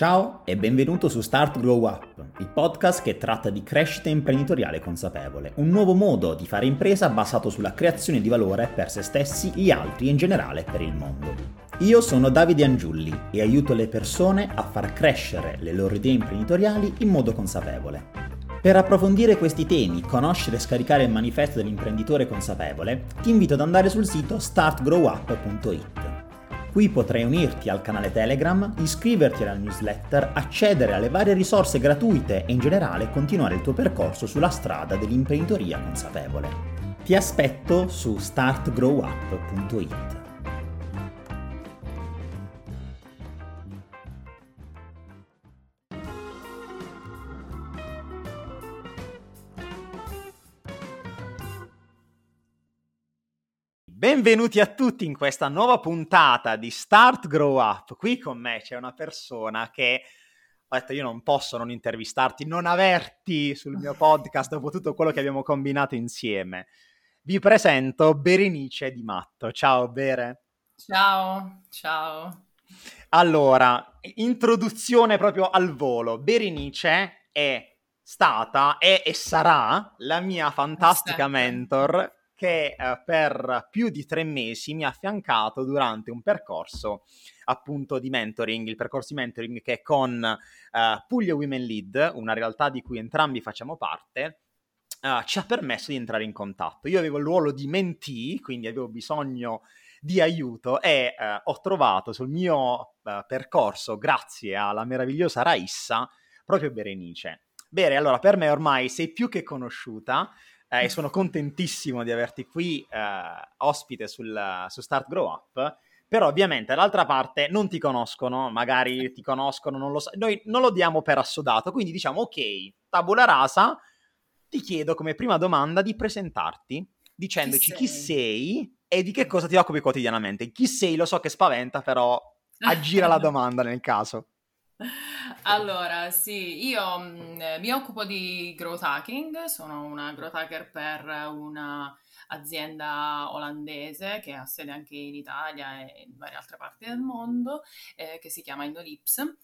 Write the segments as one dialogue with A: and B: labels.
A: Ciao e benvenuto su Start Grow Up, il podcast che tratta di crescita imprenditoriale consapevole, un nuovo modo di fare impresa basato sulla creazione di valore per se stessi, gli altri e in generale per il mondo. Io sono Davide Angiulli e aiuto le persone a far crescere le loro idee imprenditoriali in modo consapevole. Per approfondire questi temi, conoscere e scaricare il manifesto dell'imprenditore consapevole, ti invito ad andare sul sito startgrowup.it. Qui potrai unirti al canale Telegram, iscriverti alla newsletter, accedere alle varie risorse gratuite e in generale continuare il tuo percorso sulla strada dell'imprenditoria consapevole. Ti aspetto su startgrowup.it. Benvenuti a tutti in questa nuova puntata di Start Grow Up. Qui con me c'è una persona che ho detto io non posso non intervistarti, non averti sul mio podcast dopo tutto quello che abbiamo combinato insieme. Vi presento Berenice Di Matto. Ciao Bere.
B: Ciao, ciao.
A: Allora, introduzione proprio al volo. Berenice è stata, è e sarà la mia fantastica mentor che eh, per più di tre mesi mi ha affiancato durante un percorso appunto di mentoring, il percorso di mentoring che con eh, Puglia Women Lead, una realtà di cui entrambi facciamo parte, Uh, ci ha permesso di entrare in contatto. Io avevo il ruolo di mentee, quindi avevo bisogno di aiuto e uh, ho trovato sul mio uh, percorso, grazie alla meravigliosa Raissa, proprio Berenice. Bene, allora per me ormai sei più che conosciuta, e sono contentissimo di averti qui eh, ospite sul, su Start Grow Up. Però ovviamente dall'altra parte non ti conoscono, magari ti conoscono, non lo so. Noi non lo diamo per assodato, quindi diciamo ok, tabula rasa, ti chiedo come prima domanda di presentarti dicendoci chi sei, chi sei e di che cosa ti occupi quotidianamente. Chi sei lo so che spaventa, però aggira la domanda nel caso.
B: Allora, sì, io mm, mi occupo di growth hacking, sono una growth hacker per un'azienda olandese che ha sede anche in Italia e in varie altre parti del mondo, eh, che si chiama Indolips.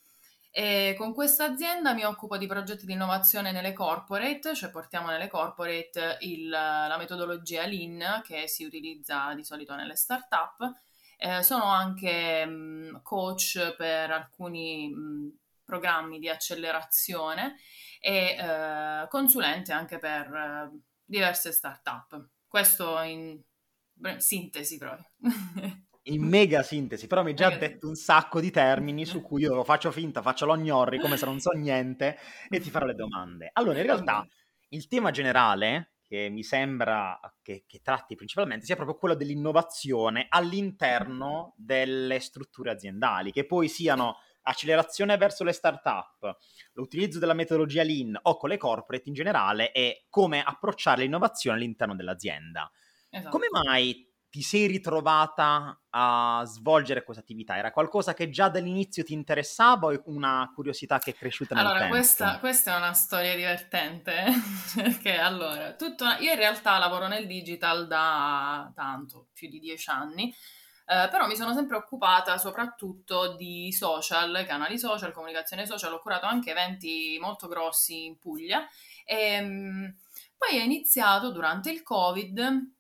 B: E con questa azienda mi occupo di progetti di innovazione nelle corporate, cioè portiamo nelle corporate il, la metodologia Lean che si utilizza di solito nelle start-up eh, sono anche mh, coach per alcuni mh, mm, programmi di accelerazione e eh, consulente anche per eh, diverse start-up. Questo in sintesi proprio.
A: in mega sintesi, però mi hai già mega detto un sacco di termini su cui io lo faccio finta, faccio l'ognorri come se non so niente e ti farò le domande. Allora, in realtà il tema generale che mi sembra che, che, tratti principalmente sia proprio quello dell'innovazione all'interno delle strutture aziendali, che poi siano accelerazione verso le start-up, l'utilizzo della metodologia Lean o con le corporate in generale e come approcciare l'innovazione all'interno dell'azienda. Esatto. Come mai ti sei ritrovata a svolgere questa attività? Era qualcosa che già dall'inizio ti interessava o una curiosità che è cresciuta nel
B: allora,
A: tempo?
B: Questa, questa è una storia divertente, perché allora, tutto, io in realtà lavoro nel digital da tanto, più di dieci anni, eh, però mi sono sempre occupata soprattutto di social, canali social, comunicazione social, ho curato anche eventi molto grossi in Puglia e ehm, poi è iniziato durante il Covid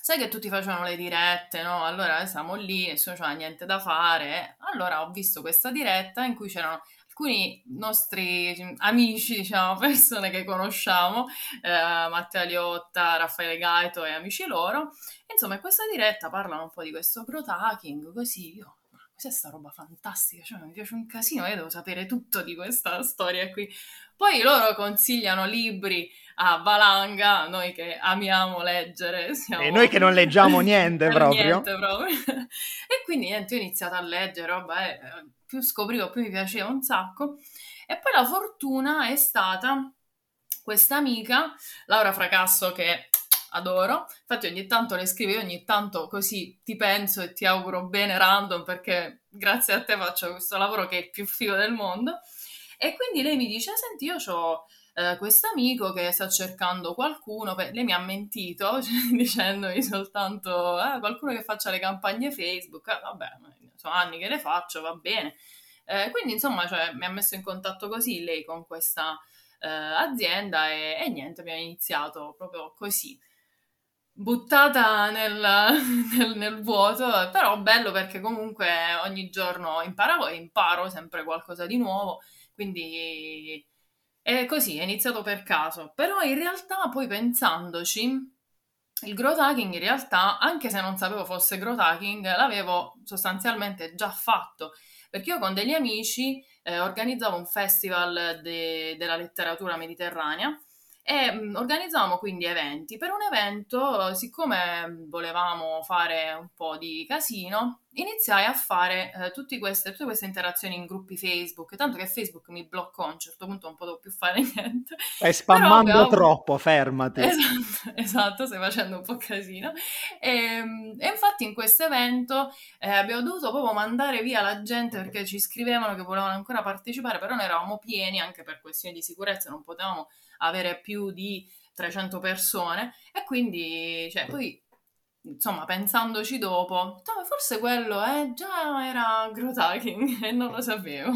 B: sai che tutti facevano le dirette, no? Allora siamo lì, nessuno c'aveva niente da fare. Allora ho visto questa diretta in cui c'erano alcuni nostri amici, diciamo, persone che conosciamo, eh, Matteo Liotta, Raffaele Gaito e amici loro. Insomma, in questa diretta parlano un po' di questo growth così io cos'è sta roba fantastica? Cioè, mi piace un casino, io devo sapere tutto di questa storia qui. Poi loro consigliano libri a valanga, noi che amiamo leggere. Siamo...
A: E noi che non leggiamo niente proprio.
B: Niente proprio. e quindi niente, ho iniziato a leggere, roba, eh, più scoprivo, più mi piaceva un sacco. E poi la fortuna è stata questa amica, Laura Fracasso, che adoro. Infatti ogni tanto le scrivo, io ogni tanto così ti penso e ti auguro bene random perché grazie a te faccio questo lavoro che è il più figo del mondo. E quindi lei mi dice, senti, io ho eh, questo amico che sta cercando qualcuno, per... lei mi ha mentito cioè, dicendomi soltanto eh, qualcuno che faccia le campagne Facebook, eh, vabbè, sono anni che le faccio, va bene. Eh, quindi insomma cioè, mi ha messo in contatto così lei con questa eh, azienda e, e niente, abbiamo iniziato proprio così. Buttata nel, nel, nel, vuoto, però bello perché comunque ogni giorno imparavo e imparo sempre qualcosa di nuovo, quindi è così, è iniziato per caso, però in realtà poi pensandoci, il growth hacking in realtà, anche se non sapevo fosse growth hacking, l'avevo sostanzialmente già fatto, perché io con degli amici eh, organizzavo un festival de- della letteratura mediterranea e mh, organizzavamo quindi eventi. Per un evento, siccome volevamo fare un po' di casino, iniziai a fare eh, tutte, queste, tutte, queste, interazioni in gruppi Facebook, tanto che Facebook mi bloccò a un certo punto, non potevo più fare niente.
A: Stai spammando Però, troppo, fermati.
B: Esatto, esatto, stai facendo un po' casino. E, ehm, e infatti in questo evento eh, abbiamo dovuto proprio mandare via la gente perché ci scrivevano che volevano ancora partecipare, però noi eravamo pieni anche per questioni di sicurezza, non potevamo avere più di 300 persone e quindi, cioè, poi insomma, pensandoci dopo, forse quello eh, già era growth hacking e non lo sapevo.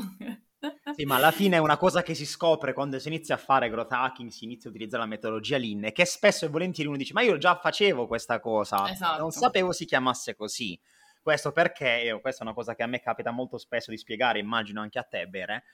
A: Sì, ma alla fine è una cosa che si scopre quando si inizia a fare growth hacking, si inizia a utilizzare la metodologia Lean, che spesso e volentieri uno dice, ma io già facevo questa cosa, esatto. non sapevo si chiamasse così. Questo perché, questa è una cosa che a me capita molto spesso di spiegare, immagino anche a te, Bere,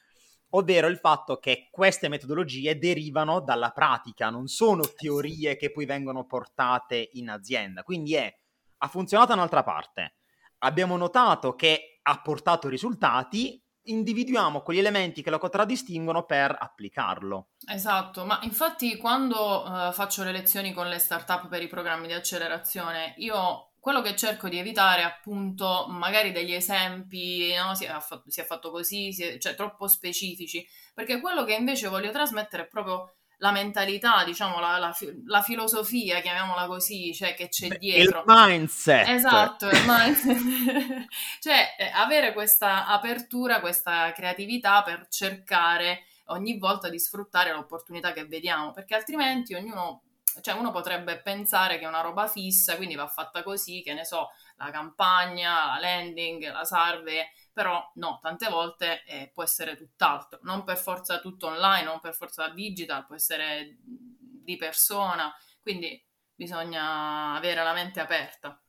A: ovvero il fatto che queste metodologie derivano dalla pratica, non sono teorie che poi vengono portate in azienda. Quindi è, ha funzionato da un'altra parte, abbiamo notato che ha portato risultati, individuiamo quegli elementi che lo contraddistinguono per applicarlo.
B: Esatto, ma infatti quando uh, faccio le lezioni con le startup per i programmi di accelerazione, io quello che cerco di evitare è appunto magari degli esempi, no? si, è fatto, si, è fatto, così, è, cioè troppo specifici, perché quello che invece voglio trasmettere è proprio la mentalità, diciamo, la, la, la filosofia, chiamiamola così, cioè che c'è dietro.
A: Il mindset.
B: Esatto, il mindset. cioè eh, avere questa apertura, questa creatività per cercare ogni volta di sfruttare l'opportunità che vediamo, perché altrimenti ognuno cioè uno potrebbe pensare che è una roba fissa, quindi va fatta così, che ne so, la campagna, la landing, la salve, però no, tante volte eh, può essere tutt'altro, non per forza tutto online, non per forza digital, può essere di persona, quindi bisogna avere la mente aperta.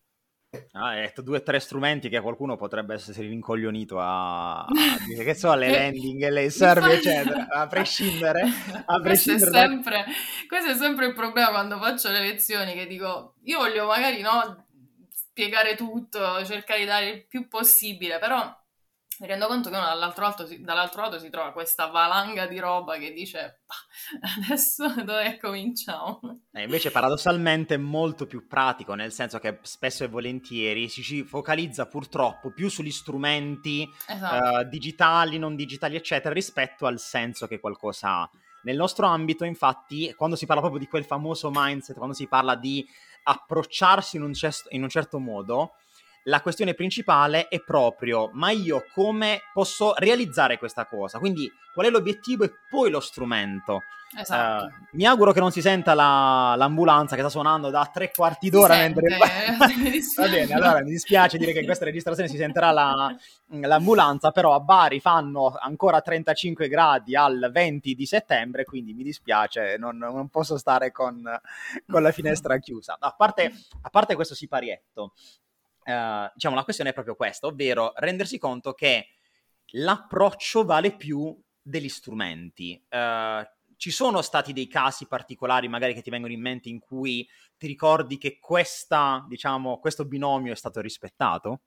A: Ah, hai detto due o tre strumenti che qualcuno potrebbe essere rincoglionito a, a dire che so, le landing, le serve, eccetera, a prescindere. A
B: prescindere questo, è sempre, questo è sempre il problema quando faccio le lezioni, che dico, io voglio magari no, spiegare tutto, cercare di dare il più possibile, però mi rendo conto che uno dall'altro lato, si, dall'altro lato si trova questa valanga di roba che dice adesso dove cominciamo?
A: E invece paradossalmente è molto più pratico, nel senso che spesso e volentieri si ci focalizza purtroppo più sugli strumenti esatto. uh, digitali, non digitali, eccetera, rispetto al senso che qualcosa ha. Nel nostro ambito, infatti, quando si parla proprio di quel famoso mindset, quando si parla di approcciarsi in un, cesto, in un certo modo, la questione principale è proprio ma io come posso realizzare questa cosa? Quindi qual è l'obiettivo e poi lo strumento.
B: Esatto. Uh,
A: mi auguro che non si senta la, l'ambulanza che sta suonando da tre quarti d'ora mentre... Va bene, allora mi dispiace dire che in questa registrazione si sentirà la, l'ambulanza, però a Bari fanno ancora 35 gradi al 20 di settembre, quindi mi dispiace, non, non posso stare con, con, la finestra chiusa. A parte, a parte questo siparietto, Uh, diciamo, la questione è proprio questa, ovvero rendersi conto che l'approccio vale più degli strumenti. Uh, ci sono stati dei casi particolari, magari che ti vengono in mente, in cui ti ricordi che questa, diciamo, questo binomio è stato rispettato?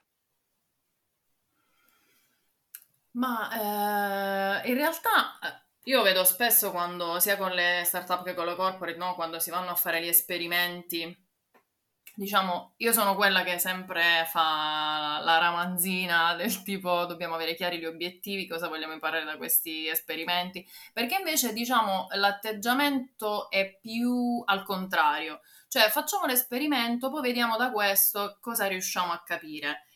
B: Ma eh, in realtà io vedo spesso quando, sia con le startup che con le corporate, no? quando si vanno a fare gli esperimenti diciamo, io sono quella che sempre fa la ramanzina del tipo dobbiamo avere chiari gli obiettivi, cosa vogliamo imparare da questi esperimenti, perché invece, diciamo, l'atteggiamento è più al contrario, cioè facciamo l'esperimento, poi vediamo da questo cosa riusciamo a capire.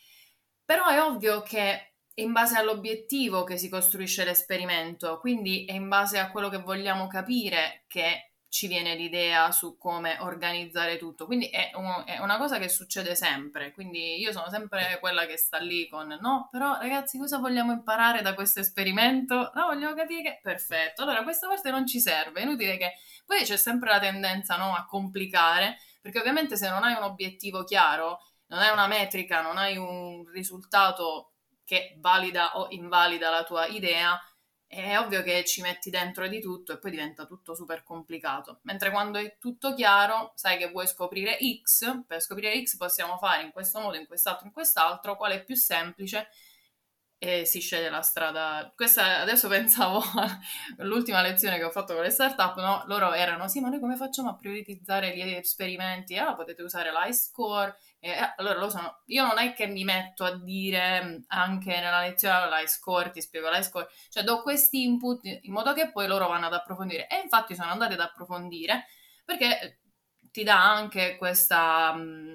B: Però è ovvio che in base all'obiettivo che si costruisce l'esperimento, quindi è in base a quello che vogliamo capire che ci viene l'idea su come organizzare tutto. Quindi è, un, è, una cosa che succede sempre. Quindi io sono sempre quella che sta lì con no, però ragazzi, cosa vogliamo imparare da questo esperimento? No, vogliamo capire che perfetto. Allora, questa parte non ci serve. È inutile che poi c'è sempre la tendenza no, a complicare, perché ovviamente se non hai un obiettivo chiaro, non hai una metrica, non hai un risultato che valida o invalida la tua idea, è ovvio che ci metti dentro di tutto e poi diventa tutto super complicato. Mentre quando è tutto chiaro, sai che vuoi scoprire X, per scoprire X possiamo fare in questo modo, in quest'altro, in quest'altro, qual è più semplice e si sceglie la strada. Questa adesso pensavo all'ultima lezione che ho fatto con le startup, no? Loro erano sì, ma noi come facciamo a prioritizzare gli esperimenti? Allora potete usare l'iScore e eh, allora lo sono. Io non è che mi metto a dire mm, anche nella lezione l'iScore, ti spiego l'iScore, cioè do questi input in modo che poi loro vanno ad approfondire. E infatti sono andati ad approfondire perché ti dà anche questa, mm,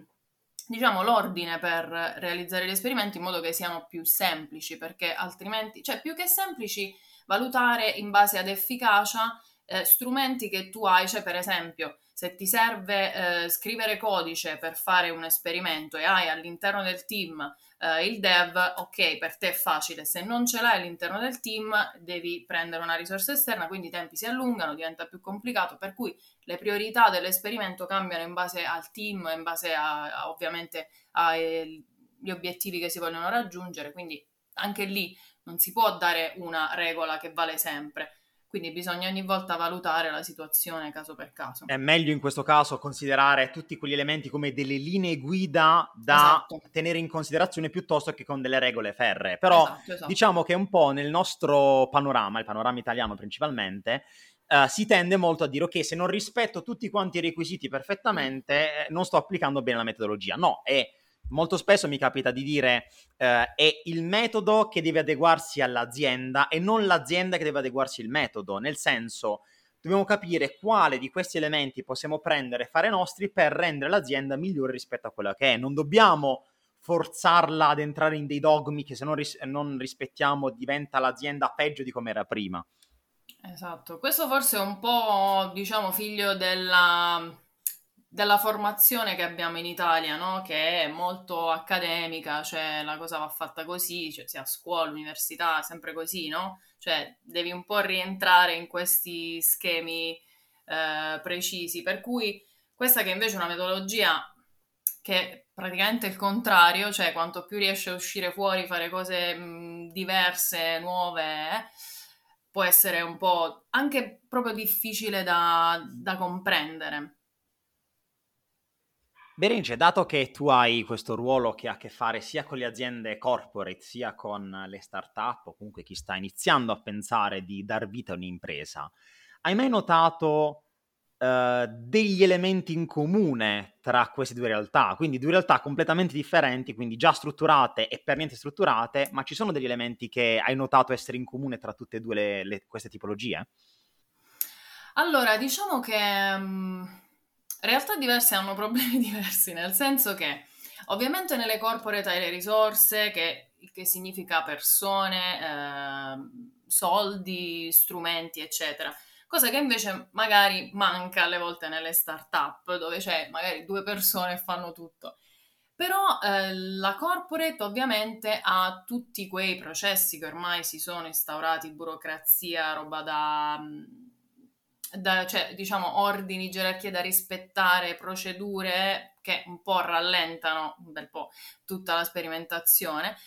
B: diciamo, l'ordine per realizzare gli esperimenti in modo che siano più semplici, perché altrimenti, cioè più che semplici, valutare in base ad efficacia eh, strumenti che tu hai, cioè per esempio se ti serve eh, scrivere codice per fare un esperimento e hai all'interno del team eh, il dev, ok, per te è facile, se non ce l'hai all'interno del team devi prendere una risorsa esterna, quindi i tempi si allungano, diventa più complicato, per cui le priorità dell'esperimento cambiano in base al team, in base a, a ovviamente agli obiettivi che si vogliono raggiungere, quindi anche lì non si può dare una regola che vale sempre quindi bisogna ogni volta valutare la situazione caso per caso.
A: È meglio in questo caso considerare tutti quegli elementi come delle linee guida da esatto. tenere in considerazione piuttosto che con delle regole ferree. Però esatto, esatto. diciamo che un po' nel nostro panorama, il panorama italiano principalmente, Uh, si tende molto a dire ok, se non rispetto tutti quanti i requisiti perfettamente, mm. non sto applicando bene la metodologia. No, è molto spesso mi capita di dire eh, è il metodo che deve adeguarsi all'azienda e non l'azienda che deve adeguarsi al metodo, nel senso dobbiamo capire quale di questi elementi possiamo prendere e fare nostri per rendere l'azienda migliore rispetto a quella che è. Non dobbiamo forzarla ad entrare in dei dogmi che se non, ris- non rispettiamo diventa l'azienda peggio di come era prima.
B: Esatto, questo forse è un po', diciamo, figlio della della formazione che abbiamo in Italia, no? che è molto accademica, cioè la cosa va fatta così, cioè sia a scuola, all'università, sempre così, no? Cioè devi un po' rientrare in questi schemi eh, precisi, per cui questa che invece è una metodologia che è praticamente il contrario, cioè quanto più riesci a uscire fuori, fare cose mh, diverse, nuove, eh, può essere un po' anche proprio difficile da, da comprendere.
A: Berenice, dato che tu hai questo ruolo che ha a che fare sia con le aziende corporate sia con le start-up o comunque chi sta iniziando a pensare di dar vita a un'impresa, hai mai notato uh, degli elementi in comune tra queste due realtà? Quindi due realtà completamente differenti, quindi già strutturate e per niente strutturate, ma ci sono degli elementi che hai notato essere in comune tra tutte e due le, le, queste tipologie?
B: Allora, diciamo che... Um realtà diverse hanno problemi diversi, nel senso che ovviamente nelle corporate hai le risorse, che, che significa persone, eh, soldi, strumenti, eccetera. Cosa che invece magari manca alle volte nelle start-up, dove c'è magari due persone e fanno tutto. Però eh, la corporate ovviamente ha tutti quei processi che ormai si sono instaurati, burocrazia, roba da da, cioè, diciamo, ordini, gerarchie da rispettare, procedure che un po' rallentano un bel po' tutta la sperimentazione,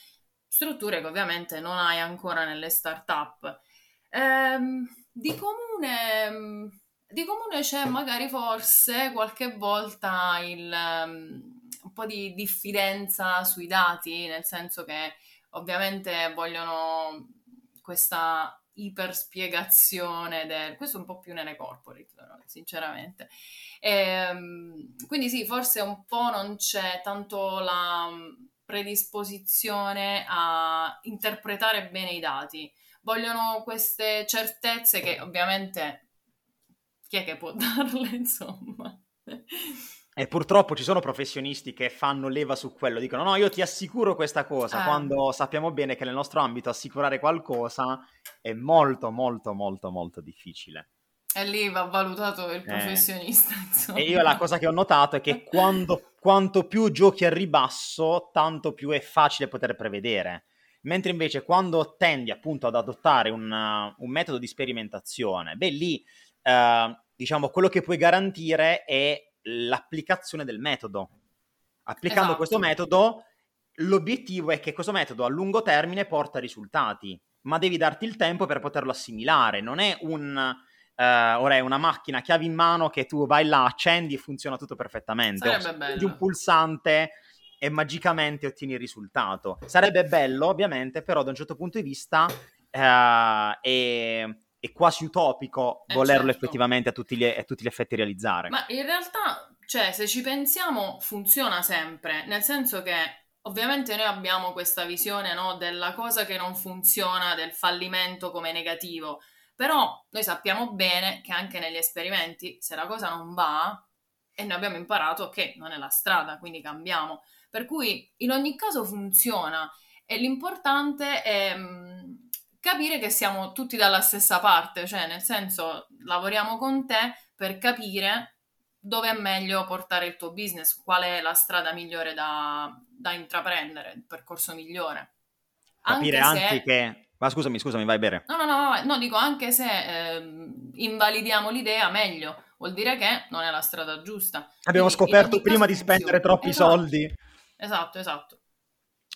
B: strutture che ovviamente non hai ancora nelle start-up. Ehm, di comune, di comune c'è magari forse qualche volta il, um, un po' di diffidenza sui dati, nel senso che ovviamente vogliono questa iperspiegazione del... questo un po' più nelle corporate, però, sinceramente. E, ehm, quindi sì, forse un po' non c'è tanto la predisposizione a interpretare bene i dati. Vogliono queste certezze che ovviamente chi è che può darle, insomma.
A: E purtroppo ci sono professionisti che fanno leva su quello, dicono no, io ti assicuro questa cosa, eh. quando sappiamo bene che nel nostro ambito assicurare qualcosa è molto, molto, molto, molto difficile.
B: E lì va valutato il eh. professionista.
A: Eh. E io la cosa che ho notato è che quando, quanto più giochi al ribasso, tanto più è facile poter prevedere. Mentre invece quando tendi appunto ad adottare una, un metodo di sperimentazione, beh lì eh, diciamo quello che puoi garantire è l'applicazione del metodo. Applicando esatto. questo metodo, l'obiettivo è che questo metodo a lungo termine porta risultati, ma devi darti il tempo per poterlo assimilare. Non è un Uh, ora è una macchina chiave in mano che tu vai là, accendi e funziona tutto perfettamente.
B: Sarebbe
A: un pulsante e magicamente ottieni il risultato. Sarebbe bello, ovviamente, però da un certo punto di vista uh, è, è, quasi utopico eh volerlo certo. effettivamente a tutti, gli, a tutti gli effetti realizzare.
B: Ma in realtà, cioè, se ci pensiamo, funziona sempre, nel senso che Ovviamente noi abbiamo questa visione no, della cosa che non funziona, del fallimento come negativo, però noi sappiamo bene che anche negli esperimenti, se la cosa non va, e noi abbiamo imparato che non è la strada, quindi cambiamo. Per cui in ogni caso funziona e l'importante è mm, capire che siamo tutti dalla stessa parte, cioè nel senso lavoriamo con te per capire dove è meglio portare il tuo business, qual è la strada migliore da, da intraprendere, il percorso migliore.
A: Capire anche, anche se... che ma scusami, scusami, vai a bere.
B: No, no, no, no, dico anche se eh, invalidiamo l'idea, meglio. Vuol dire che non è la strada giusta.
A: Abbiamo Quindi, scoperto prima di spendere troppi esatto. soldi.
B: Esatto, esatto.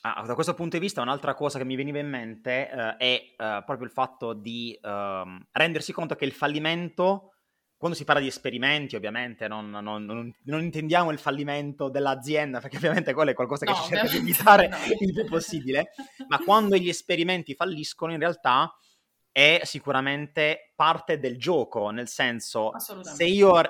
A: Ah, da questo punto di vista, un'altra cosa che mi veniva in mente eh, è eh, proprio il fatto di ehm, rendersi conto che il fallimento quando si parla di esperimenti, ovviamente non, non, non, non, intendiamo il fallimento dell'azienda, perché ovviamente quello è qualcosa che no, ci cerca di evitare no. il più possibile, ma quando gli esperimenti falliscono, in realtà è sicuramente parte del gioco, nel senso, se io uh,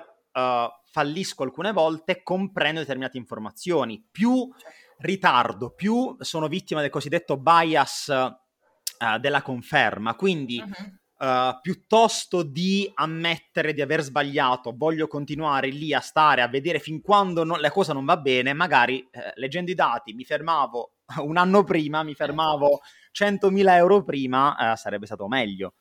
A: fallisco alcune volte, comprendo determinate informazioni, più certo. Ritardo, più sono vittima del cosiddetto bias uh, della conferma, quindi... Uh-huh Uh, piuttosto di ammettere di aver sbagliato, voglio continuare lì a stare a vedere fin quando non, la cosa non va bene, magari eh, leggendo i dati mi fermavo un anno prima, mi fermavo 100.000 euro prima, eh, sarebbe stato meglio.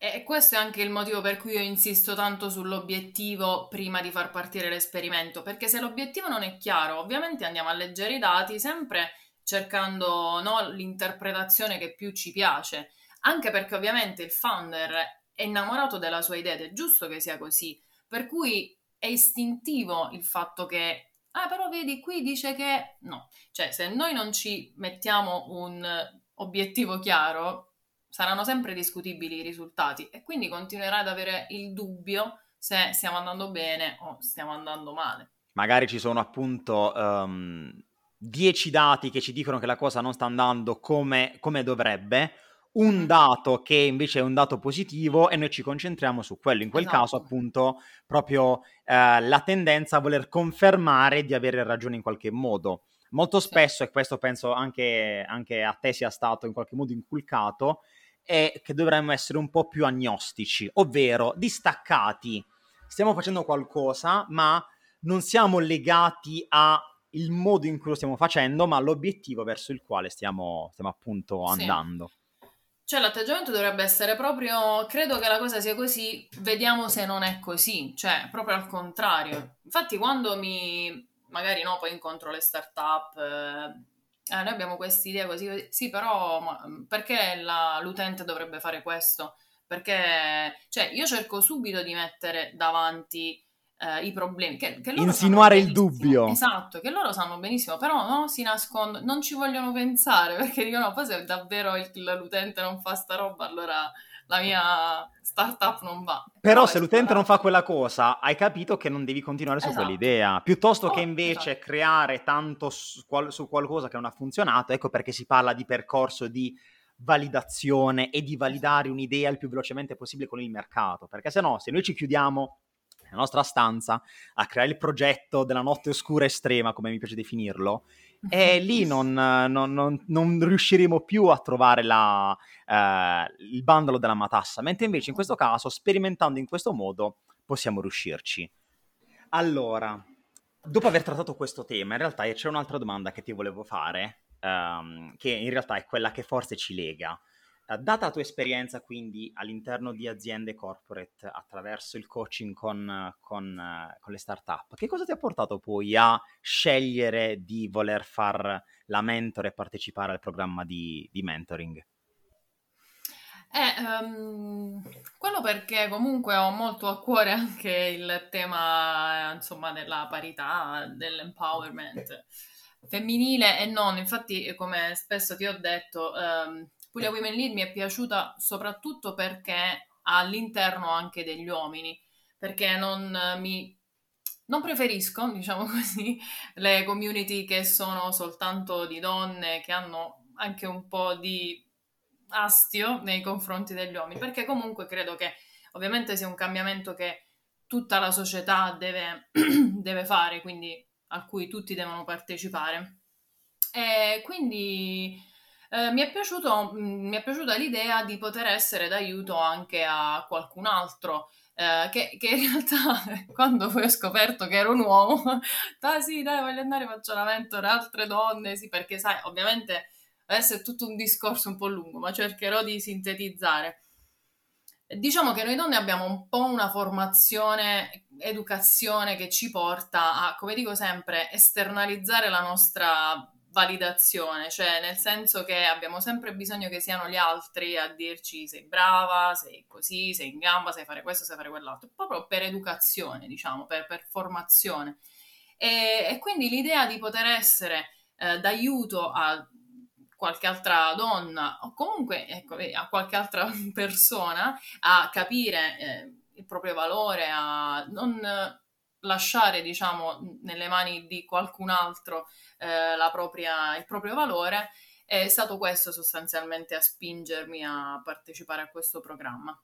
B: E questo è anche il motivo per cui io insisto tanto sull'obiettivo prima di far partire l'esperimento, perché se l'obiettivo non è chiaro, ovviamente andiamo a leggere i dati sempre cercando no, l'interpretazione che più ci piace. Anche perché ovviamente il founder è innamorato della sua idea ed è giusto che sia così, per cui è istintivo il fatto che, ah però vedi qui dice che no, cioè se noi non ci mettiamo un obiettivo chiaro, saranno sempre discutibili i risultati e quindi continuerai ad avere il dubbio se stiamo andando bene o stiamo andando male.
A: Magari ci sono appunto um, dieci dati che ci dicono che la cosa non sta andando come, come dovrebbe, un dato che invece è un dato positivo e noi ci concentriamo su quello. In quel esatto. caso, appunto, proprio eh, la tendenza a voler confermare di avere ragione in qualche modo. Molto spesso, e questo penso anche, anche a te sia stato in qualche modo inculcato, è che dovremmo essere un po' più agnostici, ovvero distaccati. Stiamo facendo qualcosa, ma non siamo legati al modo in cui lo stiamo facendo, ma all'obiettivo verso il quale stiamo, stiamo appunto andando. Sì.
B: Cioè l'atteggiamento dovrebbe essere proprio, credo che la cosa sia così, vediamo se non è così, cioè proprio al contrario. Infatti quando mi, magari no, poi incontro le start-up, eh, eh, noi abbiamo questa idea così, sì però ma, perché la, l'utente dovrebbe fare questo? Perché, cioè io cerco subito di mettere davanti eh, i problemi. Che, che
A: Insinuare il dubbio.
B: Esatto, che loro sanno benissimo, però no, si nascondono, non ci vogliono pensare perché dicono, poi se davvero il, l'utente non fa sta roba, allora la mia startup non va.
A: Però, Però se l'utente non fa quella cosa, hai capito che non devi continuare su esatto. quell'idea. Piuttosto oh, che invece esatto. creare tanto su, qual- su, qualcosa che non ha funzionato, ecco perché si parla di percorso di validazione e di validare un'idea il più velocemente possibile con il mercato. Perché se no, se noi ci chiudiamo nella nostra stanza a creare il progetto della notte oscura estrema, come mi piace definirlo, e lì non, non, non, non riusciremo più a trovare la, eh, il bandolo della matassa, mentre invece in questo caso, sperimentando in questo modo, possiamo riuscirci. Allora, dopo aver trattato questo tema, in realtà c'è un'altra domanda che ti volevo fare, um, che in realtà è quella che forse ci lega. Data la tua esperienza quindi all'interno di aziende corporate attraverso il coaching con, con, con le startup, che cosa ti ha portato poi a scegliere di voler fare la mentor e partecipare al programma di, di mentoring?
B: Eh, um, quello perché comunque ho molto a cuore anche il tema, insomma, della parità, dell'empowerment femminile e non. Infatti, come spesso ti ho detto, um, Puglia Women Lead mi è piaciuta soprattutto perché all'interno anche degli uomini, perché non mi non preferisco, diciamo così, le community che sono soltanto di donne che hanno anche un po' di astio nei confronti degli uomini, perché comunque credo che ovviamente sia un cambiamento che tutta la società deve, deve fare, quindi a cui tutti devono partecipare. E quindi eh, mi, è piaciuto, mm, mi è piaciuta l'idea di poter essere d'aiuto anche a qualcun altro. Eh, che, che, in realtà quando poi ho scoperto che ero un uomo, ah sì, dai, voglio andare, faccio la mentor altre donne, sì, perché sai, ovviamente Adesso è tutto un discorso un po' lungo, ma cercherò di sintetizzare. Diciamo che noi donne abbiamo un po' una formazione, educazione che ci porta a, come dico sempre, esternalizzare la nostra validazione, cioè nel senso che abbiamo sempre bisogno che siano gli altri a dirci sei brava, sei così, sei in gamba, sai fare questo, sai fare quell'altro, proprio per educazione, diciamo, per, per formazione. E, e, quindi l'idea di poter essere eh, d'aiuto a qualche altra donna o comunque ecco, a qualche altra persona a capire eh, il proprio valore, a non lasciare diciamo nelle mani di qualcun altro eh, propria, il proprio valore, è stato questo sostanzialmente a spingermi a partecipare a questo programma.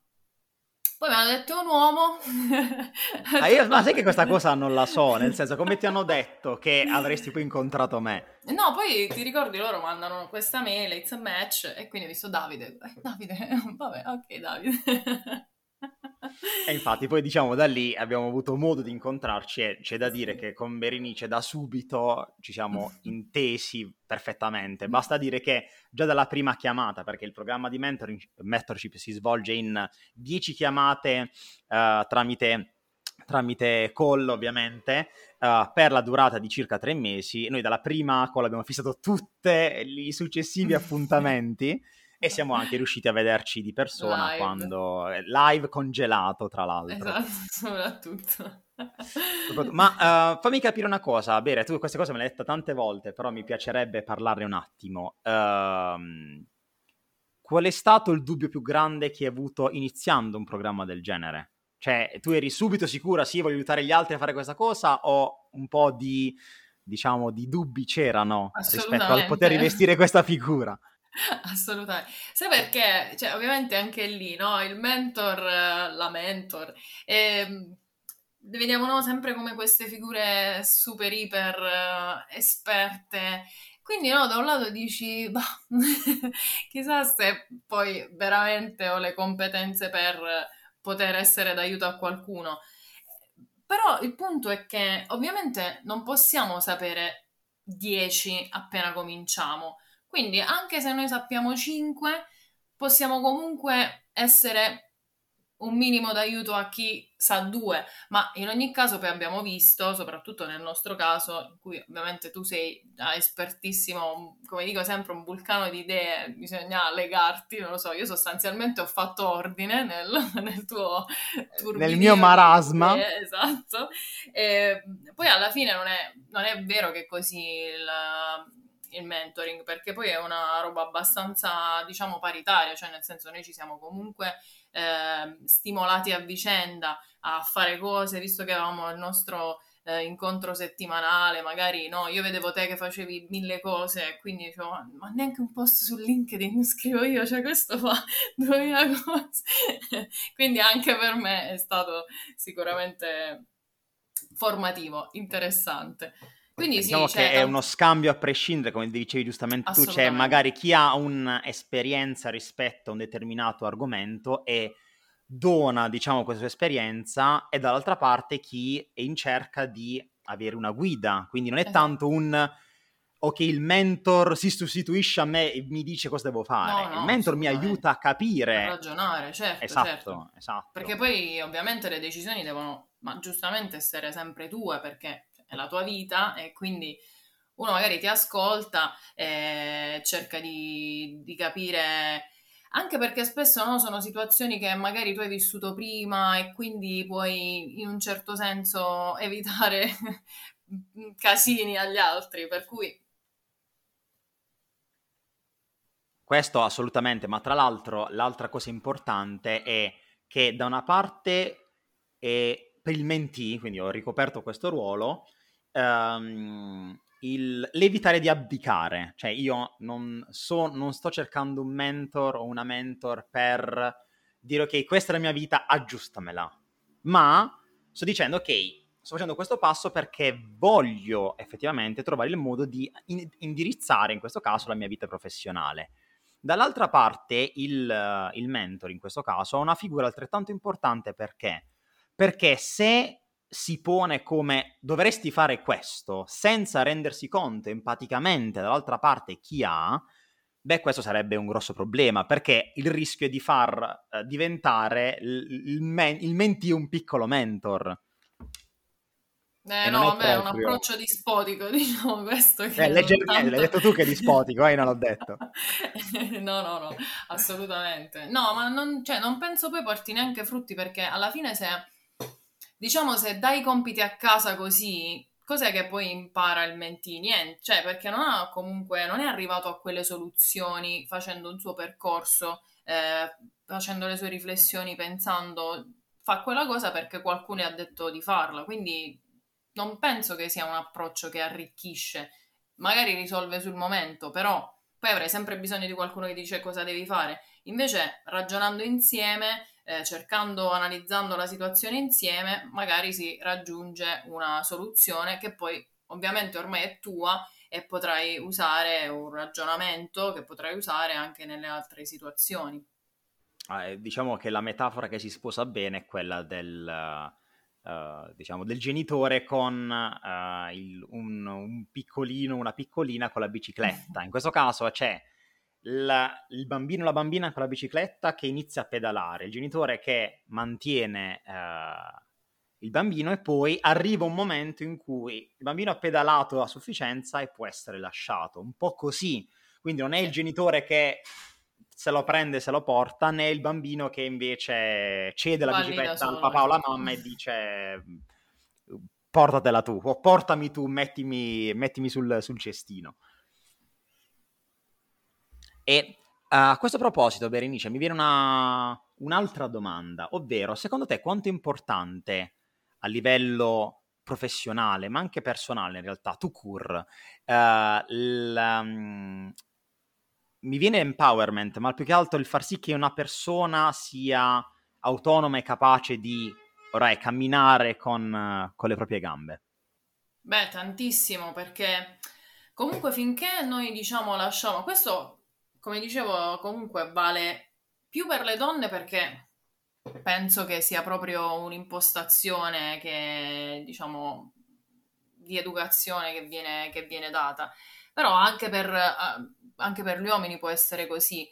B: Poi mi hanno detto un uomo.
A: ah, io, ma sai che questa cosa non la so, nel senso come ti hanno detto che avresti poi incontrato me?
B: No, poi ti ricordi loro mandano questa mail, it's a match, e quindi ho visto Davide. Eh, Davide, vabbè, ok Davide.
A: E infatti poi diciamo da lì abbiamo avuto modo di incontrarci e c'è da dire che con Berenice da subito ci siamo intesi perfettamente. Basta dire che già dalla prima chiamata, perché il programma di mentorship si svolge in 10 chiamate uh, tramite tramite call ovviamente uh, per la durata di circa tre mesi. Noi dalla prima call abbiamo fissato tutti i successivi appuntamenti e siamo anche riusciti a vederci di persona live. quando live congelato tra l'altro
B: esatto soprattutto
A: ma uh, fammi capire una cosa Bere tu queste cose me le hai dette tante volte però mi piacerebbe parlarne un attimo uh, qual è stato il dubbio più grande che hai avuto iniziando un programma del genere? Cioè, tu eri subito sicura, sì, voglio aiutare gli altri a fare questa cosa, o un po' di, diciamo, di dubbi c'erano rispetto al poter rivestire questa figura?
B: Assolutamente. Sai perché? Cioè, ovviamente anche lì, no? Il mentor, la mentor, eh, vediamo sempre come queste figure super iper uh, esperte. Quindi, no, da un lato dici, bah, chissà se poi veramente ho le competenze per poter essere d'aiuto a qualcuno. Però il punto è che ovviamente non possiamo sapere 10 appena cominciamo quindi anche se noi sappiamo 5, possiamo comunque essere un minimo d'aiuto a chi sa due, ma in ogni caso poi abbiamo visto, soprattutto nel nostro caso, in cui ovviamente tu sei espertissimo, come dico sempre, un vulcano di idee, bisogna legarti, non lo so, io sostanzialmente ho fatto ordine nel, nel tuo
A: nel mio marasma.
B: Idee, esatto. E poi alla fine non è, non è vero che così il il mentoring, perché poi è una roba abbastanza, diciamo, paritaria, cioè nel senso noi ci siamo comunque eh, stimolati a vicenda a fare cose, visto che avevamo il nostro eh, incontro settimanale, magari no, io vedevo te che facevi mille cose, quindi dicevo, ma, ma neanche un post su LinkedIn scrivo io, cioè questo fa 2000 cose. quindi anche per me è stato sicuramente formativo, interessante. Quindi
A: diciamo
B: sì,
A: che è uno scambio a prescindere, come dicevi giustamente tu, c'è magari chi ha un'esperienza rispetto a un determinato argomento e dona, diciamo, questa sua esperienza e dall'altra parte chi è in cerca di avere una guida, quindi non è esatto. tanto un o che il mentor si sostituisce a me e mi dice cosa devo fare. No, no, il mentor mi aiuta a capire.
B: A ragionare, certo.
A: Esatto,
B: certo.
A: esatto.
B: Perché poi ovviamente le decisioni devono, ma giustamente essere sempre tue perché è la tua vita e quindi uno magari ti ascolta e cerca di, di capire anche perché spesso no, sono situazioni che magari tu hai vissuto prima e quindi puoi in un certo senso evitare casini agli altri, per cui
A: Questo assolutamente, ma tra l'altro l'altra cosa importante è che da una parte eh, per il mentee, quindi ho ricoperto questo ruolo, ehm, il, l'evitare di abdicare, cioè io non, so, non sto cercando un mentor o una mentor per dire ok, questa è la mia vita, aggiustamela, ma sto dicendo ok, sto facendo questo passo perché voglio effettivamente trovare il modo di in- indirizzare in questo caso la mia vita professionale. Dall'altra parte il, il mentor in questo caso ha una figura altrettanto importante perché? Perché se si pone come dovresti fare questo senza rendersi conto empaticamente dall'altra parte chi ha, beh questo sarebbe un grosso problema perché il rischio è di far eh, diventare il, il, men- il mentee un piccolo mentor
B: eh, no, vabbè, è un approccio dispotico, diciamo questo. Che
A: eh, leggermente, tanto... l'hai detto tu che è dispotico, eh, non l'ho detto.
B: no, no, no, assolutamente. No, ma non, cioè, non penso poi porti neanche frutti perché alla fine se, diciamo, se dai compiti a casa così, cos'è che poi impara il mentì? Niente, cioè, perché non ha comunque, non è arrivato a quelle soluzioni facendo un suo percorso, eh, facendo le sue riflessioni, pensando fa quella cosa perché qualcuno ha detto di farla, quindi non penso che sia un approccio che arricchisce, magari risolve sul momento, però poi avrai sempre bisogno di qualcuno che dice cosa devi fare. Invece, ragionando insieme, eh, cercando, analizzando la situazione insieme, magari si raggiunge una soluzione che poi ovviamente ormai è tua e potrai usare un ragionamento che potrai usare anche nelle altre situazioni.
A: Ah, diciamo che la metafora che si sposa bene è quella del Uh, diciamo, del genitore con uh, il, un, un, piccolino, una piccolina con la bicicletta. In questo caso c'è la, il bambino o la bambina con la bicicletta che inizia a pedalare, il genitore che mantiene uh, il bambino e poi arriva un momento in cui il bambino ha pedalato a sufficienza e può essere lasciato. Un po' così. Quindi non è il genitore che se lo prende, se lo porta, né il bambino che invece cede la bicicletta al papà o alla mamma e dice portatela tu o portami tu, mettimi, mettimi sul, sul, cestino. E a questo proposito, Berenice, mi viene una, un'altra domanda, ovvero, secondo te quanto è importante a livello professionale, ma anche personale in realtà, tu cur, uh, l, um, mi viene empowerment, ma più che altro il far sì che una persona sia autonoma e capace di orai, camminare con, con le proprie gambe.
B: Beh, tantissimo, perché comunque finché noi diciamo lasciamo, questo come dicevo comunque vale più per le donne perché penso che sia proprio un'impostazione che diciamo di educazione che viene, che viene data, però anche per... Uh, anche per gli uomini può essere così.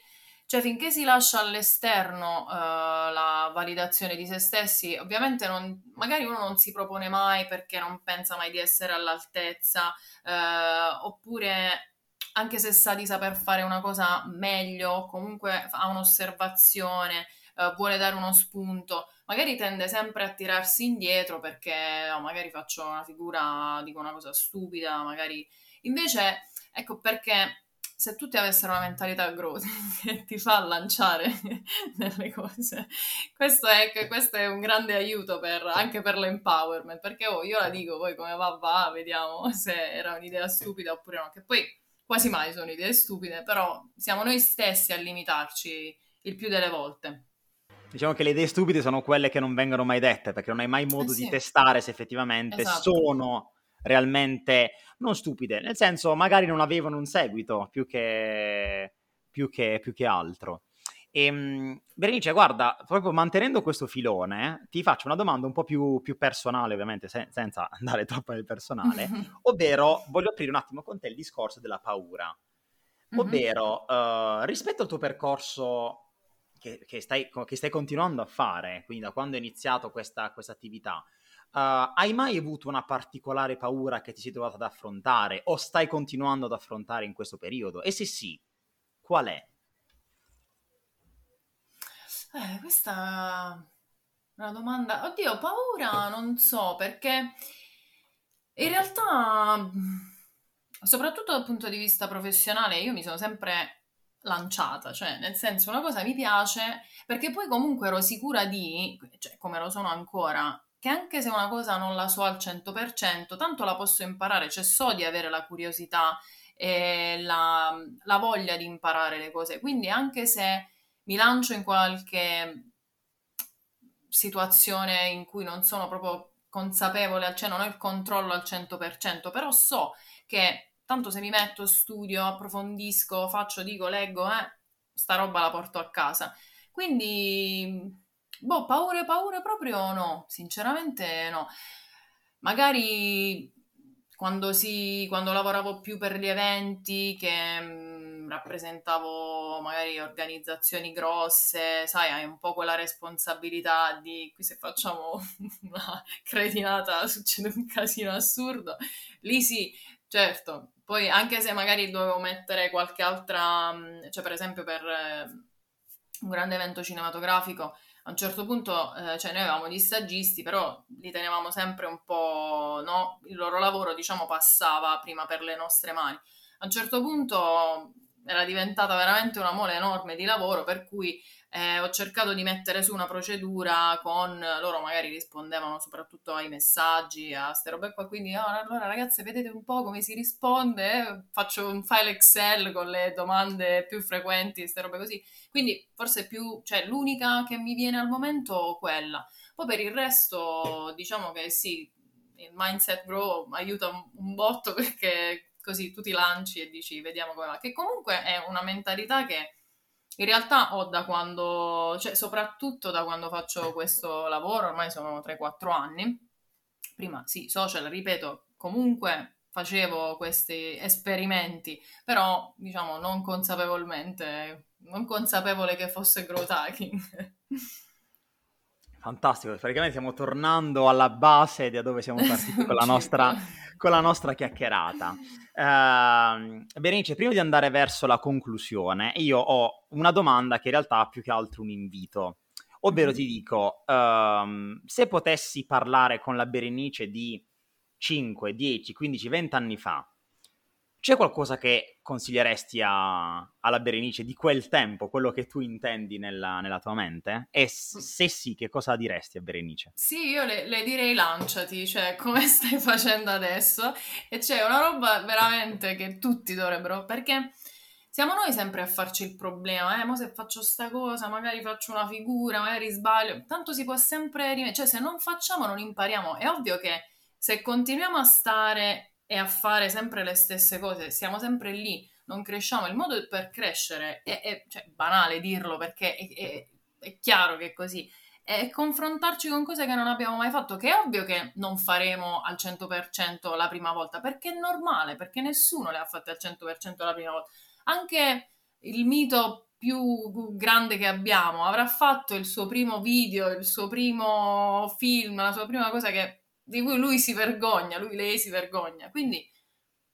B: Cioè, finché si lascia all'esterno uh, la validazione di se stessi, ovviamente non, magari uno non si propone mai perché non pensa mai di essere all'altezza, uh, oppure anche se sa di saper fare una cosa meglio, comunque ha un'osservazione, uh, vuole dare uno spunto, magari tende sempre a tirarsi indietro perché no, magari faccio una figura, dico una cosa stupida, magari... Invece, ecco perché se tutti avessero una mentalità growth che ti fa lanciare nelle cose, questo è, questo è un grande aiuto per, anche per l'empowerment, perché oh, io la dico, poi come va va, vediamo se era un'idea stupida oppure no, che poi quasi mai sono idee stupide, però siamo noi stessi a limitarci il più delle volte.
A: Diciamo che le idee stupide sono quelle che non vengono mai dette, perché non hai mai modo eh sì. di testare se effettivamente esatto. sono realmente non stupide, nel senso magari non avevano un seguito più che, più che, più che altro. E, ehm, Berenice, guarda, proprio mantenendo questo filone, ti faccio una domanda un po' più, più personale, ovviamente, se, senza andare troppo nel personale, ovvero voglio aprire un attimo con te il discorso della paura. Ovvero, uh, rispetto al tuo percorso che, che, stai, che, stai, continuando a fare, quindi da quando hai iniziato questa, questa attività, uh, hai mai avuto una particolare paura che ti sei trovata ad affrontare o stai continuando ad affrontare in questo periodo? E se sì, qual è?
B: Eh, questa è una domanda. Oddio, paura non so perché in realtà, soprattutto dal punto di vista professionale, io mi sono sempre lanciata, cioè nel senso una cosa mi piace perché poi comunque ero sicura di, cioè come lo sono ancora, che anche se una cosa non la so al 100%, tanto la posso imparare, cioè so di avere la curiosità e la, la voglia di imparare le cose, quindi anche se mi lancio in qualche situazione in cui non sono proprio consapevole, cioè non ho il controllo al 100%, però so che tanto se mi metto, studio, approfondisco, faccio, dico, leggo, eh, sta roba la porto a casa. Quindi, boh, paure, paure proprio no, sinceramente no. Magari quando, si, quando lavoravo più per gli eventi che mm, rappresentavo magari organizzazioni grosse, sai, hai un po' quella responsabilità di qui se facciamo una cretinata succede un casino assurdo. Lì sì, certo. Poi anche se magari dovevo mettere qualche altra, mm, cioè per esempio per eh, un grande evento cinematografico, a un certo punto, eh, cioè noi avevamo gli stagisti, però li tenevamo sempre un po', no? Il loro lavoro, diciamo, passava prima per le nostre mani. A un certo punto era diventata veramente una mole enorme di lavoro, per cui eh, ho cercato di mettere su una procedura con loro magari rispondevano soprattutto ai messaggi, a ste robe qua, quindi oh, allora ragazze vedete un po' come si risponde, faccio un file Excel con le domande più frequenti, ste robe così, quindi forse più, cioè l'unica che mi viene al momento quella. Poi per il resto diciamo che sì, il mindset grow aiuta un botto perché così tu ti lanci e dici vediamo come va, che comunque è una mentalità che in realtà ho da quando, cioè soprattutto da quando faccio questo lavoro, ormai sono 3-4 anni. Prima sì, social, ripeto, comunque facevo questi esperimenti, però diciamo non consapevolmente, non consapevole che fosse growth hacking.
A: Fantastico, praticamente stiamo tornando alla base da dove siamo partiti con la nostra, con la nostra chiacchierata. Uh, Berenice, prima di andare verso la conclusione, io ho una domanda che in realtà ha più che altro un invito. Ovvero mm-hmm. ti dico, uh, se potessi parlare con la Berenice di 5, 10, 15, 20 anni fa, c'è qualcosa che consiglieresti a, alla Berenice di quel tempo, quello che tu intendi nella, nella tua mente? E se sì, che cosa diresti a Berenice?
B: Sì, io le, le, direi lanciati, cioè come stai facendo adesso. E c'è una roba veramente che tutti dovrebbero, perché siamo noi sempre a farci il problema, eh, ma se faccio sta cosa, magari faccio una figura, magari sbaglio, tanto si può sempre rimettere, cioè se non facciamo non impariamo. È ovvio che se continuiamo a stare e a fare sempre le stesse cose, siamo sempre lì, non cresciamo. Il modo per crescere è, è cioè, banale dirlo perché è, è, è chiaro che è così. È confrontarci con cose che non abbiamo mai fatto, che è ovvio che non faremo al 100% la prima volta, perché è normale, perché nessuno le ha fatte al 100% la prima volta. Anche il mito più grande che abbiamo avrà fatto il suo primo video, il suo primo film, la sua prima cosa che di cui lui si vergogna, lui lei si vergogna. Quindi,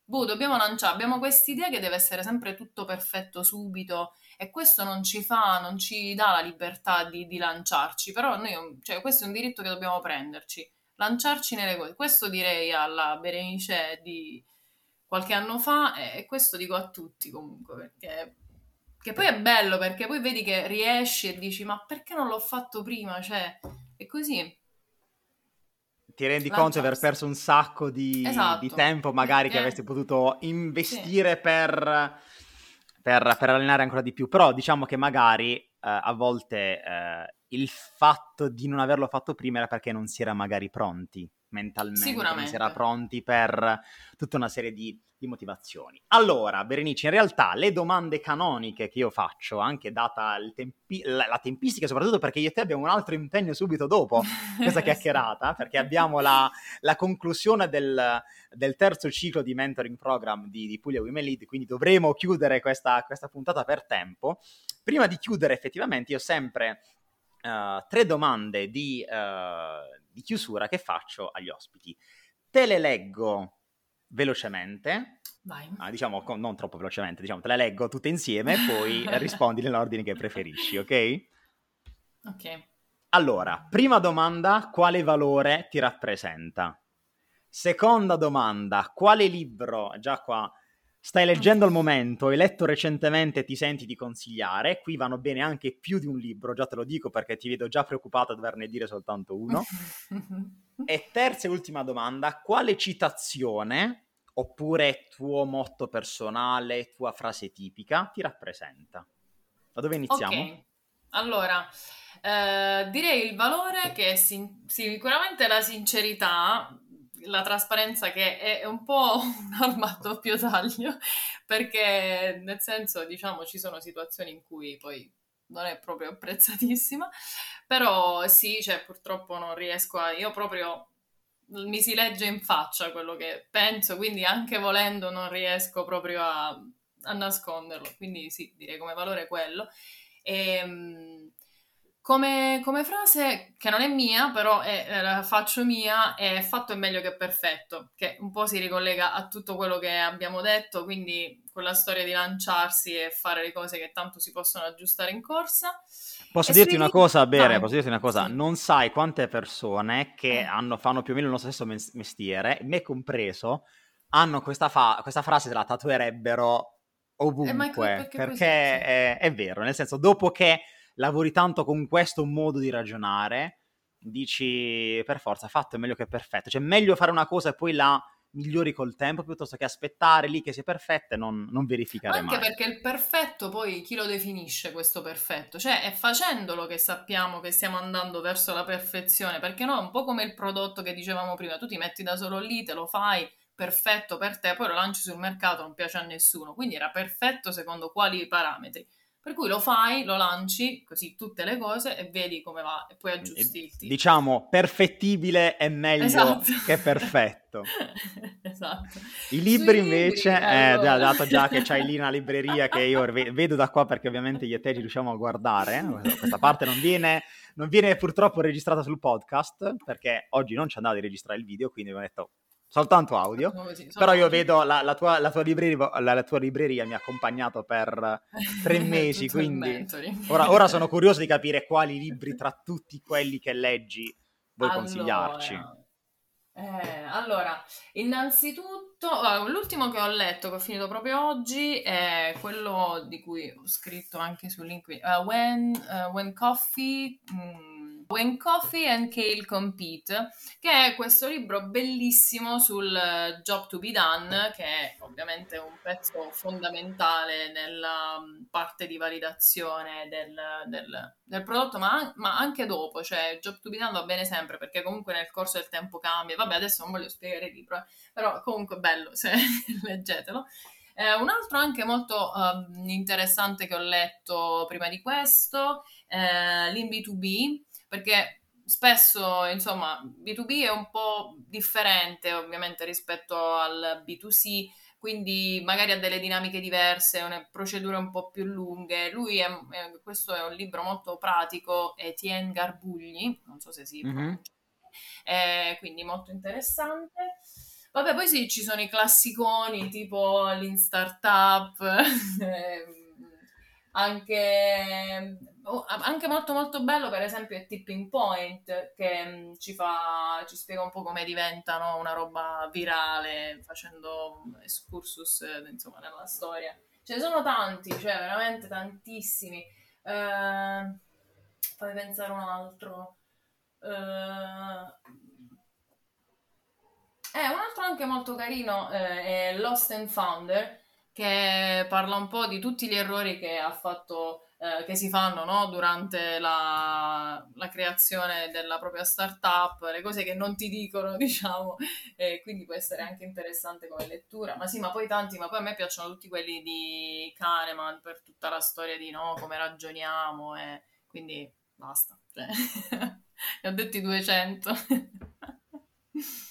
B: boh, dobbiamo lanciare, abbiamo quest'idea che deve essere sempre tutto perfetto subito e questo non ci fa, non ci dà la libertà di, di lanciarci, però noi, cioè, questo è un diritto che dobbiamo prenderci, lanciarci nelle cose. Questo direi alla Berenice di qualche anno fa e questo dico a tutti comunque, perché che poi è bello perché poi vedi che riesci e dici ma perché non l'ho fatto prima? Cioè, è così
A: ti rendi conto di aver perso un sacco di, esatto. di tempo magari che avresti potuto investire sì. per, per, per, allenare ancora di più, però diciamo che magari eh, a volte eh, il fatto di non averlo fatto prima era perché non si era magari pronti mentalmente, si era pronti per tutta una serie di, di, motivazioni. Allora, Berenice, in realtà le domande canoniche che io faccio, anche data tempi- la, la, tempistica, soprattutto perché io e te abbiamo un altro impegno subito dopo questa chiacchierata, perché abbiamo la, la conclusione del, del, terzo ciclo di mentoring program di, di Puglia Women Lead, quindi dovremo chiudere questa, questa puntata per tempo. Prima di chiudere, effettivamente, io sempre uh, tre domande di, uh, di chiusura che faccio agli ospiti. Te le leggo velocemente, ah, diciamo non troppo velocemente, diciamo te le leggo tutte insieme e poi rispondi nell'ordine che preferisci, ok?
B: Ok.
A: Allora, prima domanda, quale valore ti rappresenta? Seconda domanda, quale libro, già qua Stai leggendo al momento, hai letto recentemente e ti senti di consigliare. Qui vanno bene anche più di un libro, già te lo dico perché ti vedo già preoccupata a doverne dire soltanto uno. e terza e ultima domanda, quale citazione oppure tuo motto personale, tua frase tipica ti rappresenta? Da dove iniziamo?
B: Ok, allora, eh, direi il valore che è sin- sicuramente la sincerità, la trasparenza che è un po' un'arma a doppio taglio, perché nel senso, diciamo, ci sono situazioni in cui poi non è proprio apprezzatissima, però sì, cioè purtroppo non riesco a... Io proprio mi si legge in faccia quello che penso, quindi anche volendo non riesco proprio a, a nasconderlo, quindi sì, direi come valore quello. Ehm, come, come, frase, che non è mia, però è, eh, la faccio mia, è fatto è meglio che perfetto, che un po' si ricollega a tutto quello che abbiamo detto, quindi quella storia di lanciarsi e fare le cose che tanto si possono aggiustare in corsa.
A: Posso e dirti una cosa, Bere, no. posso dirti una cosa, sì. non sai quante persone che eh. hanno, fanno più o meno nostro stesso mestiere, me compreso, hanno questa, fa- questa frase, se la tatuerebbero ovunque, eh, perché, perché è, è vero, nel senso, dopo che lavori tanto con questo modo di ragionare, dici per forza fatto è meglio che perfetto. Cioè, meglio fare una cosa e poi la migliori col tempo piuttosto che aspettare lì che sia perfetta e non, non verificare
B: Anche
A: mai.
B: perché il perfetto poi chi lo definisce questo perfetto? Cioè è facendolo che sappiamo che stiamo andando verso la perfezione, perché no, è un po' come il prodotto che dicevamo prima, tu ti metti da solo lì, te lo fai perfetto per te, poi lo lanci sul mercato, non piace a nessuno, quindi era perfetto secondo quali parametri? Per cui lo fai, lo lanci, così tutte le cose e vedi come va e poi aggiusti il titolo.
A: Diciamo, perfettibile è meglio esatto. che perfetto.
B: esatto.
A: I libri Sui invece, libri, eh, allora. dato già che c'hai lì una libreria che io vedo da qua perché ovviamente e te ci riusciamo a guardare, eh, questa parte non viene, non viene purtroppo registrata sul podcast perché oggi non ci andava di registrare il video, quindi abbiamo detto soltanto audio. Così, però io vedo la, la, tua, la, tua libreria, la, la, tua libreria, mi ha accompagnato per tre mesi, quindi ora, ora, sono curioso di capire quali libri tra tutti quelli che leggi vuoi allora, consigliarci.
B: Eh, allora, innanzitutto, l'ultimo che ho letto, che ho finito proprio oggi, è quello di cui ho scritto anche su LinkedIn, uh, when, uh, when Coffee... Mh, When Coffee and Kale Compete, che è questo libro bellissimo sul eh, job to be done, che è ovviamente un pezzo fondamentale nella mm, parte di validazione del, del, del prodotto, ma, ma, anche dopo, cioè il job to be done va bene sempre perché comunque nel corso del tempo cambia. Vabbè, adesso non voglio spiegare il libro, eh, però comunque bello, se leggetelo. Eh, un altro anche molto uh, interessante che ho letto prima di questo, eh, l'InB2B, perché spesso, insomma, B2B è un po' differente ovviamente rispetto al B2C, quindi magari ha delle dinamiche diverse, una procedure un po' più lunghe. Lui è, è, questo è un libro molto pratico, Etienne Garbugli, non so se si mm-hmm. è quindi molto interessante. Vabbè, poi sì, ci sono i classiconi tipo l'in startup, ehm, anche Anche molto molto bello per esempio è Tipping Point che mm, ci, fa, ci spiega un po' come diventano una roba virale facendo excursus eh, insomma nella storia. Ce ne sono tanti cioè veramente tantissimi. Eh, fammi pensare un altro. Eh, eh, un altro anche molto carino eh, è Lost and Founder che parla un po' di tutti gli errori che ha fatto eh, che si fanno no? durante la, la, creazione della propria startup, le cose che non ti dicono, diciamo, e quindi può essere anche interessante come lettura. Ma sì, ma poi tanti, ma poi a me piacciono tutti quelli di Kahneman per tutta la storia di no, come ragioniamo, e quindi basta. Cioè, ne ho detti 200.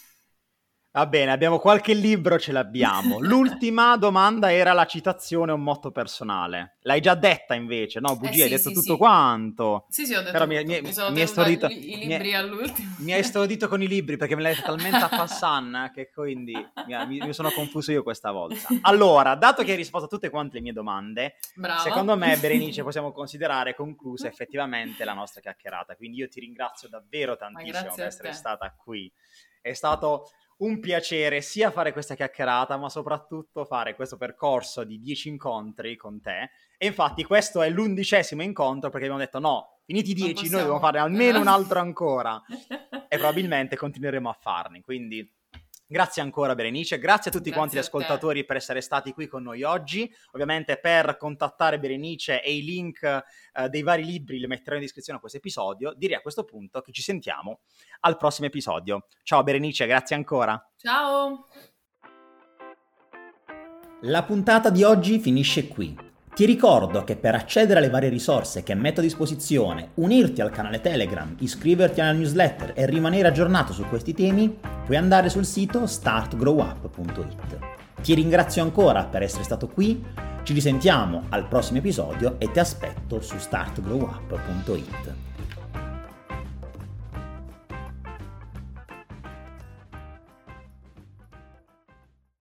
A: Va bene, abbiamo qualche libro, ce l'abbiamo. L'ultima domanda era la citazione o un motto personale. L'hai già detta invece, no? Bugia, eh sì, hai detto sì, tutto sì. quanto.
B: Sì, sì, ho detto Però tutto. mi, mi, mi, sono mi, stordito, i, libri mi, all'ultimo.
A: Mi hai stordito con i libri perché me l'hai talmente a passan che quindi mi, mi, sono confuso io questa volta. Allora, dato che hai risposto a tutte quante le mie domande, Brava. secondo me, Berenice, possiamo considerare conclusa effettivamente la nostra chiacchierata. Quindi io ti ringrazio davvero tantissimo per essere stata qui. È stato un piacere sia fare questa chiacchierata, ma soprattutto fare questo percorso di 10 incontri con te. E infatti questo è l'undicesimo incontro perché abbiamo detto no, finiti i 10 noi dobbiamo fare almeno un altro ancora e probabilmente continueremo a farne. Quindi Grazie ancora Berenice, grazie a tutti grazie quanti gli ascoltatori per essere stati qui con noi oggi. Ovviamente per contattare Berenice e i link eh, dei vari libri li metterò in descrizione a questo episodio. Direi a questo punto che ci sentiamo al prossimo episodio. Ciao Berenice, grazie ancora.
B: Ciao.
C: La puntata di oggi finisce qui. Ti ricordo che per accedere alle varie risorse che metto a disposizione, unirti al canale Telegram, iscriverti alla newsletter e rimanere aggiornato su questi temi, puoi andare sul sito startgrowup.it. Ti ringrazio ancora per essere stato qui, ci risentiamo al prossimo episodio e ti aspetto su startgrowup.it.